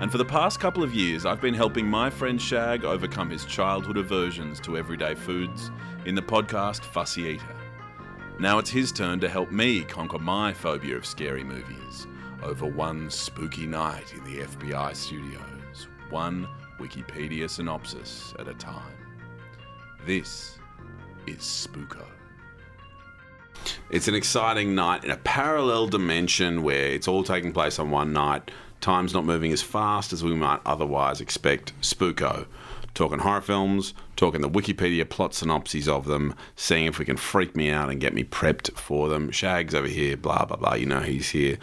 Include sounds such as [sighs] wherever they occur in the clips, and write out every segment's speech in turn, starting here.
and for the past couple of years, I've been helping my friend Shag overcome his childhood aversions to everyday foods in the podcast Fussy Eater. Now it's his turn to help me conquer my phobia of scary movies over one spooky night in the FBI studios, one Wikipedia synopsis at a time. This is Spooko. It's an exciting night in a parallel dimension where it's all taking place on one night. Time's not moving as fast as we might otherwise expect. Spooko. Talking horror films, talking the Wikipedia plot synopses of them, seeing if we can freak me out and get me prepped for them. Shag's over here, blah, blah, blah. You know he's here.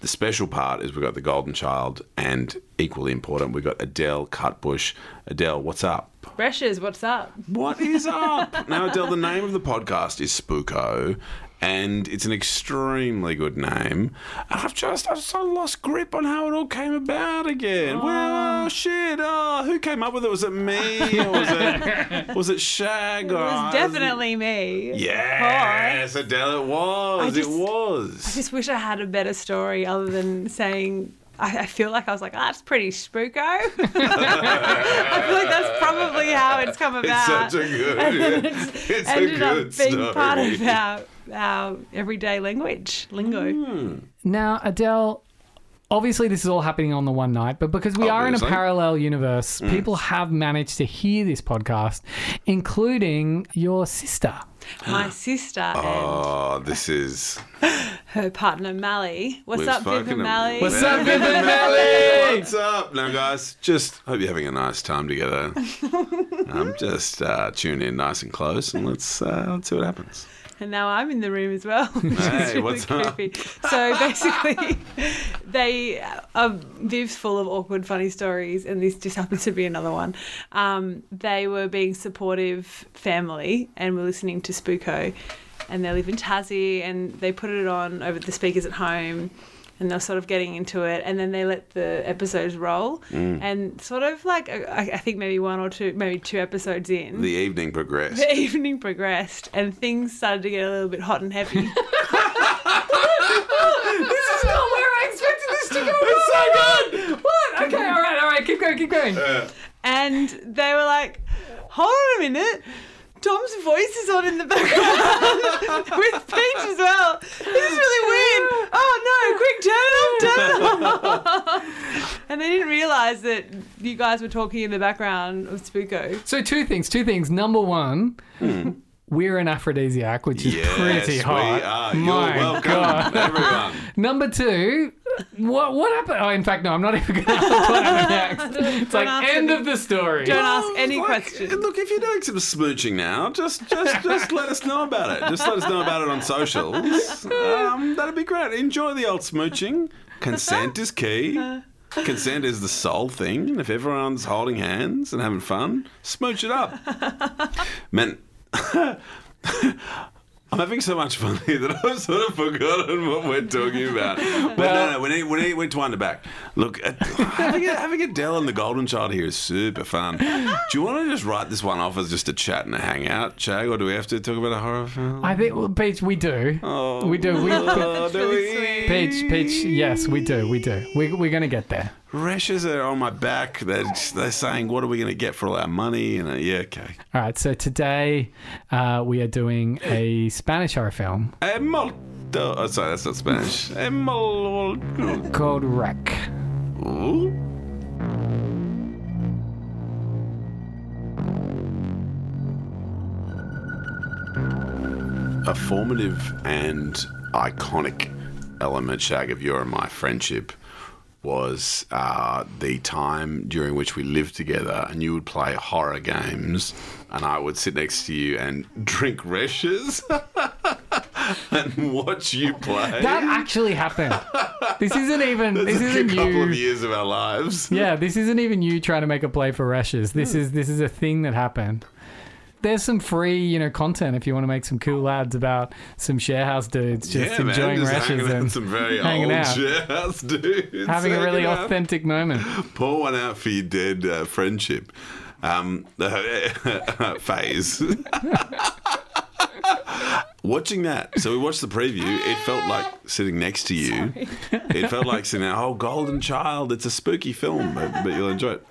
The special part is we've got the Golden Child, and equally important, we've got Adele Cutbush. Adele, what's up? Brushes, what's up? What is up? [laughs] now, Adele, the name of the podcast is Spooko, and it's an extremely good name. And I've just, I've sort of lost grip on how it all came about again. Well, oh, shit. Oh, who came up with it? Was it me? Or was it, [laughs] was it Shag? It was definitely me. Yeah. Yes, Adele, it was. just- it was. I just wish I had a better story other than saying. I, I feel like I was like, oh, that's pretty spooko. [laughs] I feel like that's probably how it's come about. It's such a good, [laughs] and then it's it's a ended good up being part of our, our everyday language, lingo. Hmm. Now, Adele, obviously this is all happening on the one night, but because we are in a Obviously. parallel universe, hmm. people have managed to hear this podcast, including your sister. My sister ah, and Oh, this is. [laughs] her partner Mally. What's We've up, Viv and of- Mally? What's up, Viv and [laughs] Mally? What's up? Now, guys, just hope you're having a nice time together. [laughs] um, just uh, tune in nice and close, and let's uh, let's see what happens. And now I'm in the room as well, [laughs] which Hey, is really what's up? So basically, they uh, Viv's full of awkward, funny stories, and this just happens to be another one. Um, they were being supportive family, and were listening to Spooko, and they live in Tassie, and they put it on over the speakers at home. And they're sort of getting into it, and then they let the episodes roll, Mm. and sort of like uh, I I think maybe one or two, maybe two episodes in, The evening progressed. the [laughs] evening progressed and things started to get a little bit hot and heavy. [laughs] This is not where I expected this to go. It's so good. What? Okay, all right, all right. Keep going, keep going. and they were like, hold on a minute. Tom's voice is on in the background [laughs] with Peach as well. This is really weird. Oh no, quick, turn it off, turn it off. [laughs] and they didn't realize that you guys were talking in the background of Spooko. So two things, two things. Number one, hmm. we're an aphrodisiac, which is Yes, pretty hot. we are. My You're welcome, God. everyone. [laughs] Number two, what what happened? Oh, in fact, no, I'm not even going [laughs] to ask what happened next. [laughs] It's like ask end any- of the story. Don't ask any Like, questions. Look, if you're doing some smooching now, just just just let us know about it. Just let us know about it on socials. Um, that'd be great. Enjoy the old smooching. Consent is key. Consent is the sole thing. And if everyone's holding hands and having fun, smooch it up. Man, [laughs] I'm having so much fun here that I've sort of forgotten what we're talking about. But no, no, we need, we need, we need to wind it back. Look, uh, having, a, having Adele and the Golden Child here is super fun. Do you want to just write this one off as just a chat and a hangout, Shag, or do we have to talk about a horror film? I think, well, Peach, we do. Oh, we do. We, oh, do we? Peach, Peach, yes, we do. We do. We, we're going to get there. Reschs are on my back. They're, they're saying, what are we going to get for all our money? And uh, yeah, okay. All right, so today uh, we are doing a Spanish horror film Emolto. Oh, sorry, that's not Spanish. Emolto. called [Rec]. Ooh. A formative and iconic element, Shag, of your and my friendship was uh, the time during which we lived together and you would play horror games and I would sit next to you and drink Reschs [laughs] and watch you play. That actually happened. This isn't even. This a isn't good couple of years of our lives. Yeah, this isn't even you trying to make a play for Reschs. This is this is a thing that happened. There's some free, you know, content if you want to make some cool ads about some sharehouse dudes just yeah, enjoying man, just Reschs and some very [laughs] hanging old out. sharehouse [laughs] dudes. having a really out. authentic moment. Pour one out for your dead uh, friendship um, [laughs] phase. Watching that, so we watched the preview. It felt like sitting next to you. It felt like sitting there. Oh, Golden Child! It's a spooky film, but, but you'll enjoy it.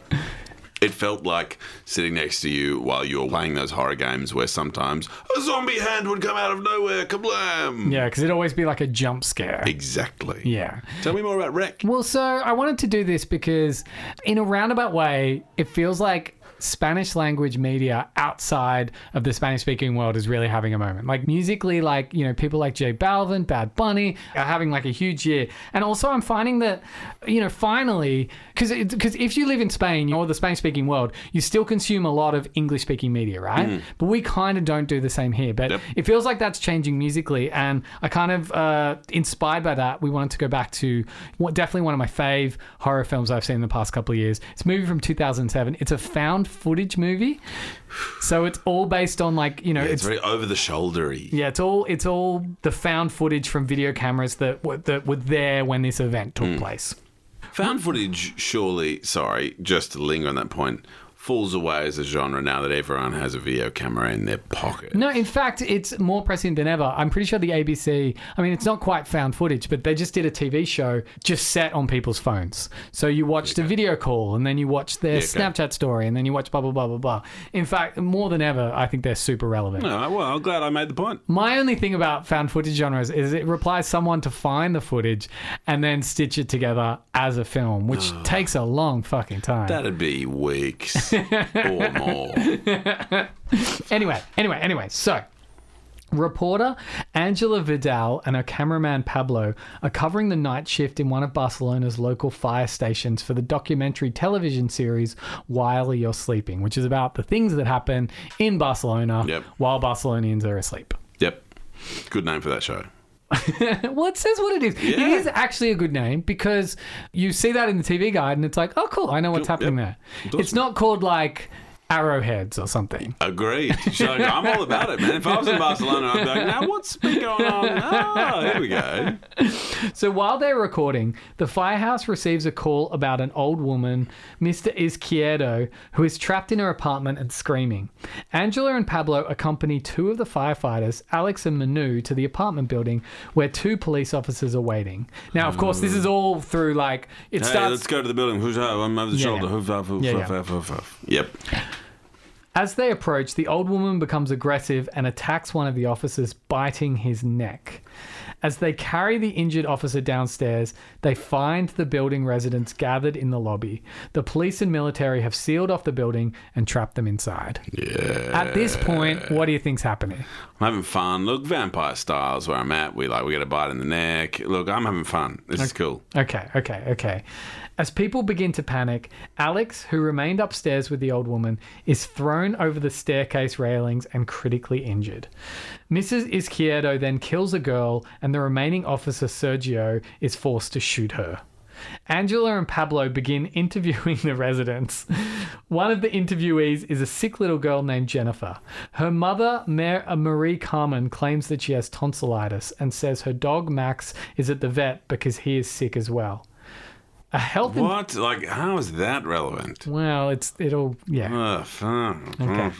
It felt like sitting next to you while you were playing those horror games where sometimes a zombie hand would come out of nowhere. Kablam! Yeah, because it'd always be like a jump scare. Exactly. Yeah. Tell me more about [Rec]. Well, so I wanted to do this because, in a roundabout way, it feels like Spanish language media outside of the Spanish speaking world is really having a moment. Like musically, like, you know, people like J Balvin, Bad Bunny are having like a huge year. And also, I'm finding that, you know, finally, because because if you live in Spain or the Spanish speaking world, you still consume a lot of English speaking media, right? But we kind of don't do the same here. But Yep. it feels like that's changing musically. And I kind of, uh, inspired by that, we wanted to go back to what definitely one of my fave horror films I've seen in the past couple of years. It's a movie from 2007. It's a found footage movie. So it's all based on like, you know, It's it's very over the shouldery. yeah, it's all it's all the found footage from video cameras that were, that were there when this event took hmm. place. Found footage, surely, sorry, just to linger on that point, falls away as a genre now that everyone has a video camera in their pocket. No, in fact, it's more pressing than ever. I'm pretty sure the ABC, I mean, it's not quite found footage, but they just did a TV show just set on people's phones. So you watched a video call and then you watched their okay. Snapchat story and then you watch blah, blah, blah, blah, blah. In fact, more than ever, I think they're super relevant. No, well, I'm glad I made the point. My only thing about found footage genres is it requires someone to find the footage and then stitch it together as a film, which [sighs] takes a long fucking time. That'd be weeks or more. [laughs] Anyway, anyway, anyway. So, reporter Angela Vidal and her cameraman Pablo are covering the night shift in one of Barcelona's local fire stations for the documentary television series While You're Sleeping, which is about the things that happen in Barcelona Yep. while Barcelonians are asleep. Yep. Good name for that show. [laughs] Well, it says what it is. It Yeah. is actually a good name because you see that in the TV guide and it's like, oh, cool, I know what's Cool, happening yep. there. Awesome. It's not called like Arrowheads or something. Agreed. So I'm all about it, man. If I was in Barcelona, I'd be like, now what's been going on? Oh, here we go. So while they're recording, the firehouse receives a call about an old woman, Mr. Izquierdo, who is trapped in her apartment and screaming. Angela and Pablo accompany two of the firefighters, Alex and Manu, to the apartment building where two police officers are waiting. Now, of course, this is all through like it Hey, starts let's go to the building. Who's up? I'm over the Yeah, shoulder. yeah. Hoof, hoof, hoof, Yeah, yeah. Yep. As they approach, the old woman becomes aggressive and attacks one of the officers, biting his neck. As they carry the injured officer downstairs, they find the building residents gathered in the lobby. The police and military have sealed off the building and trapped them inside. Yeah. At this point, what do you think's happening? I'm having fun. Look, vampire styles where I'm at. We like we get a bite in the neck. Look, I'm having fun. This is cool. Okay, okay, okay. As people begin to panic, Alex, who remained upstairs with the old woman, is thrown over the staircase railings and critically injured. Mrs. Izquierdo then kills a girl, and the remaining officer, Sergio, is forced to shoot her. Angela and Pablo begin [laughs] interviewing the residents. One of the interviewees is a sick little girl named Jennifer. Her mother, uh, Mari Carmen, claims that she has tonsillitis and says her dog Max is at the vet because he is sick as well. A health in- What? Like, how is that relevant? well, it's it'll yeah. Ugh. Okay.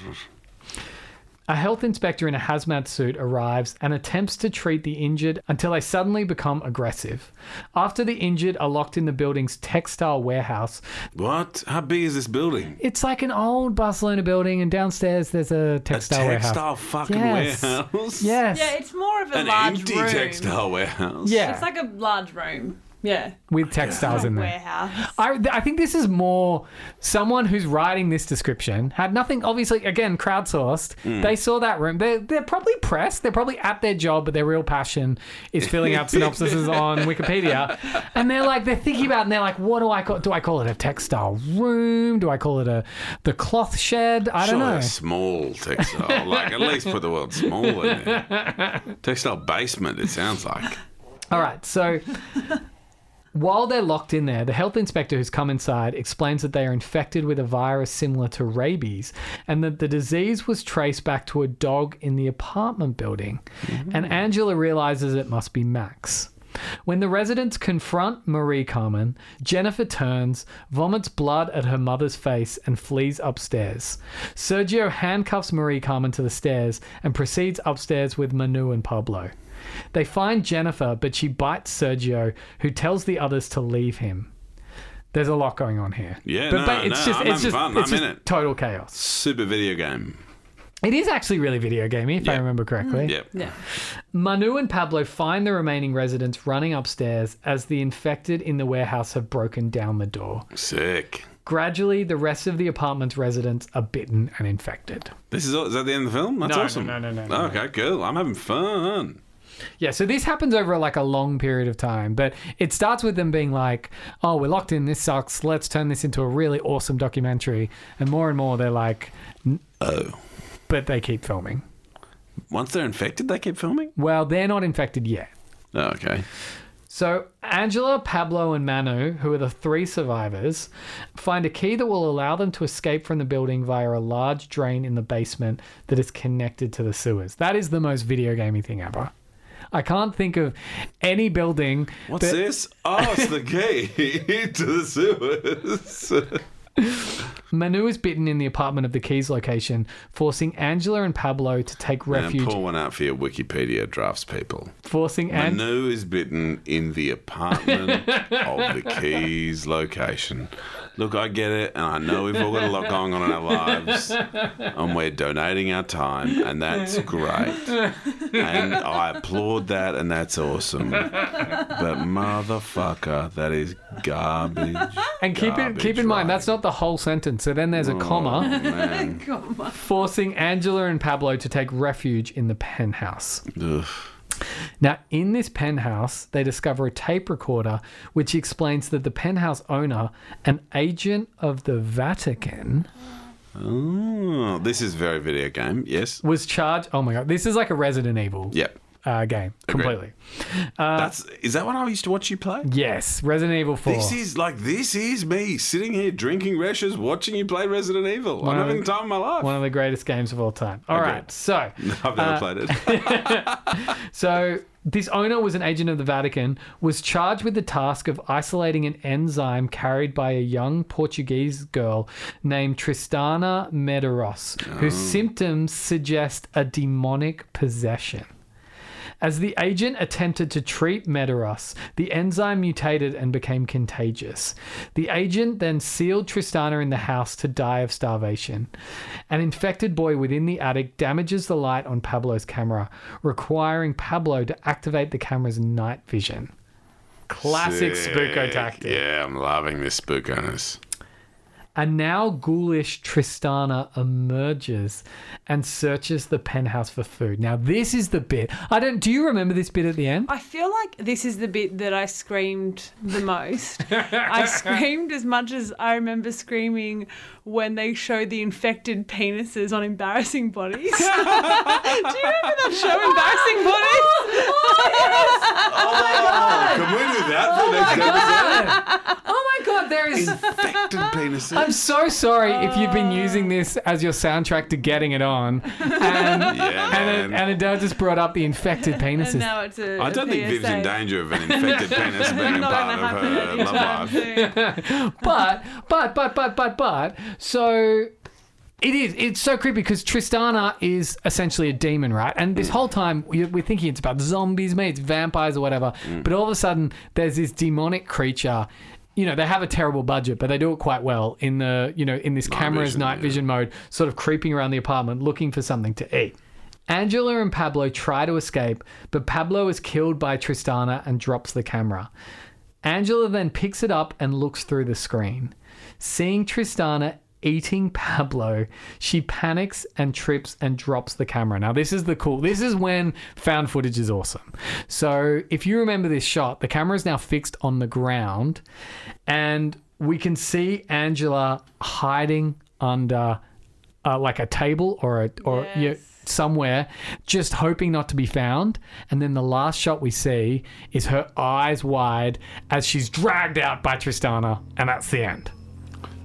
A health inspector in a hazmat suit arrives and attempts to treat the injured until they suddenly become aggressive. After the injured are locked in the building's textile warehouse, What? How big is this building? it's like an old Barcelona building, and downstairs there's a textile, A textile, textile warehouse. fucking Yes. warehouse. Yes. Yeah, it's more of a An large empty room. textile warehouse. yeah. It's like a large room. Yeah. with textiles in there. warehouse. I, I think this is more someone who's writing this description had nothing obviously again crowdsourced Hmm. they saw that room they're, they're probably pressed they're probably at their job but their real passion is filling out [laughs] synopsises on wikipedia and they're like they're thinking about it and they're like what do i call do i call it a textile room do i call it a the cloth shed i don't Surely know a small textile. [laughs] like, at least put the word small in there. [laughs] Textile basement, it sounds like. All right, so While they're locked in there, the health inspector who's come inside explains that they are infected with a virus similar to rabies and that the disease was traced back to a dog in the apartment building. Mm-hmm. And Angela realizes it must be Max. When the residents confront Mari Carmen, Jennifer turns, vomits blood at her mother's face, and flees upstairs. Sergio handcuffs Mari Carmen to the stairs and proceeds upstairs with Manu and Pablo. They find Jennifer, but she bites Sergio, who tells the others to leave him. There's a lot going on here. Yeah, but, no, but it's no, just I'm it's just fun. it's I'm just in it. total chaos. Super video game. It is actually really video gamey, if I remember correctly. Mm, yep. Yeah. Manu and Pablo find the remaining residents running upstairs as the infected in the warehouse have broken down the door. Sick. Gradually, the rest of the apartment's residents are bitten and infected. This is is that the end of the film? That's No, no, awesome. no, no, no, no, Okay, cool. I'm having fun. Yeah, so this happens over like a long period of time, but it starts with them being like, oh, we're locked in, this sucks, let's turn this into a really awesome documentary. And more and more they're like, Oh. but they keep filming. Once they're infected, they keep filming. Well, they're not infected yet. Oh, okay. So Angela, Pablo, and Manu, who are the three survivors, find a key that will allow them to escape from the building via a large drain in the basement that is connected to the sewers. That is the most video gamey thing ever. I can't think of any building. What's that- this? Oh, it's the [laughs] key to the sewers. Manu is bitten in the apartment of the Keys location, forcing Angela and Pablo to take refuge. pour one out for your Wikipedia drafts, people. Forcing An- Manu is bitten in the apartment of the [laughs] Keys location. Look, I get it, and I know we've all got a lot going on in our lives, [laughs] and we're donating our time, and that's great. And I applaud that, and that's awesome. But motherfucker, that is garbage. and keep it keep in mind that's not the whole sentence. So then there's a oh, comma, Man. [laughs] forcing Angela and Pablo to take refuge in the penthouse. Ugh. Now, in this penthouse, they discover a tape recorder which explains that the penthouse owner, an agent of the Vatican, Oh, this is very video game. Yes. was charged. Oh my god, this is like a Resident Evil Yep. uh, game completely. That's is that what I used to watch you play? Yes, Resident Evil 4. This is like this is me sitting here drinking Reschs, watching you play Resident Evil. I'm of having the- time of my life. one of the greatest games of all time. All Okay. right, so [laughs] I've never uh, played it. [laughs] So this owner was an agent of the Vatican, was charged with the task of isolating an enzyme carried by a young Portuguese girl named Tristana Medeiros, whose oh. symptoms suggest a demonic possession. As the agent attempted to treat Medeiros, the enzyme mutated and became contagious. The agent then sealed Tristana in the house to die of starvation. An infected boy within the attic damages the light on Pablo's camera, requiring Pablo to activate the camera's night vision. Classic spooko tactic. Yeah, I'm loving this spookiness. A now ghoulish Tristana emerges and searches the penthouse for food. Now, this is the bit. I don't. Do you remember this bit at the end? I feel like this is the bit that I screamed the most. I [laughs] screamed as much as I remember screaming when they showed the infected penises on embarrassing bodies. [laughs] Do you remember that show, Embarrassing Bodies? Oh, oh, my god, can we do that for the next oh episode? My god, there is. Infected penises. I'm so sorry if you've been ah. using this as your soundtrack to getting it on, [laughs] and Yeah, and, man. and Adele just brought up the infected And penises. now it's a I don't a think Viv's in danger of an infected penis [laughs] being a Not part gonna of happen her love anytime life. soon. [laughs] but but but but but but so it is it's so creepy because Tristana is essentially a demon, right? And this mm. whole time we- we're thinking it's about zombies, maybe it's vampires or whatever. Mm. But all of a sudden there's this demonic creature. You know, they have a terrible budget, but they do it quite well in the, you know, in this camera's vision, night yeah. vision mode, sort of creeping around the apartment looking for something to eat. Angela and Pablo try to escape, but Pablo is killed by Tristana and drops the camera. Angela then picks it up and looks through the screen. Seeing Tristana eating Pablo, she panics and trips and drops the camera. Now, this is the cool. This is when found footage is awesome. So, if you remember this shot, the camera is now fixed on the ground and we can see Angela hiding under uh, like a table or a or Yes. somewhere, just hoping not to be found. And then the last shot we see is her eyes wide as she's dragged out by Tristana, and that's the end.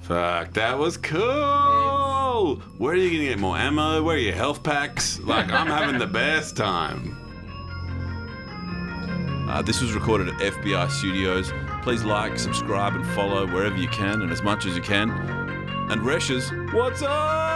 Fuck, that was cool. Where are you gonna get more ammo? Where are your health packs? Like, I'm having the best time. [laughs] Uh, this was recorded at FBI Studios. Please like, subscribe, and follow wherever you can and as much as you can. And Reschs, what's up?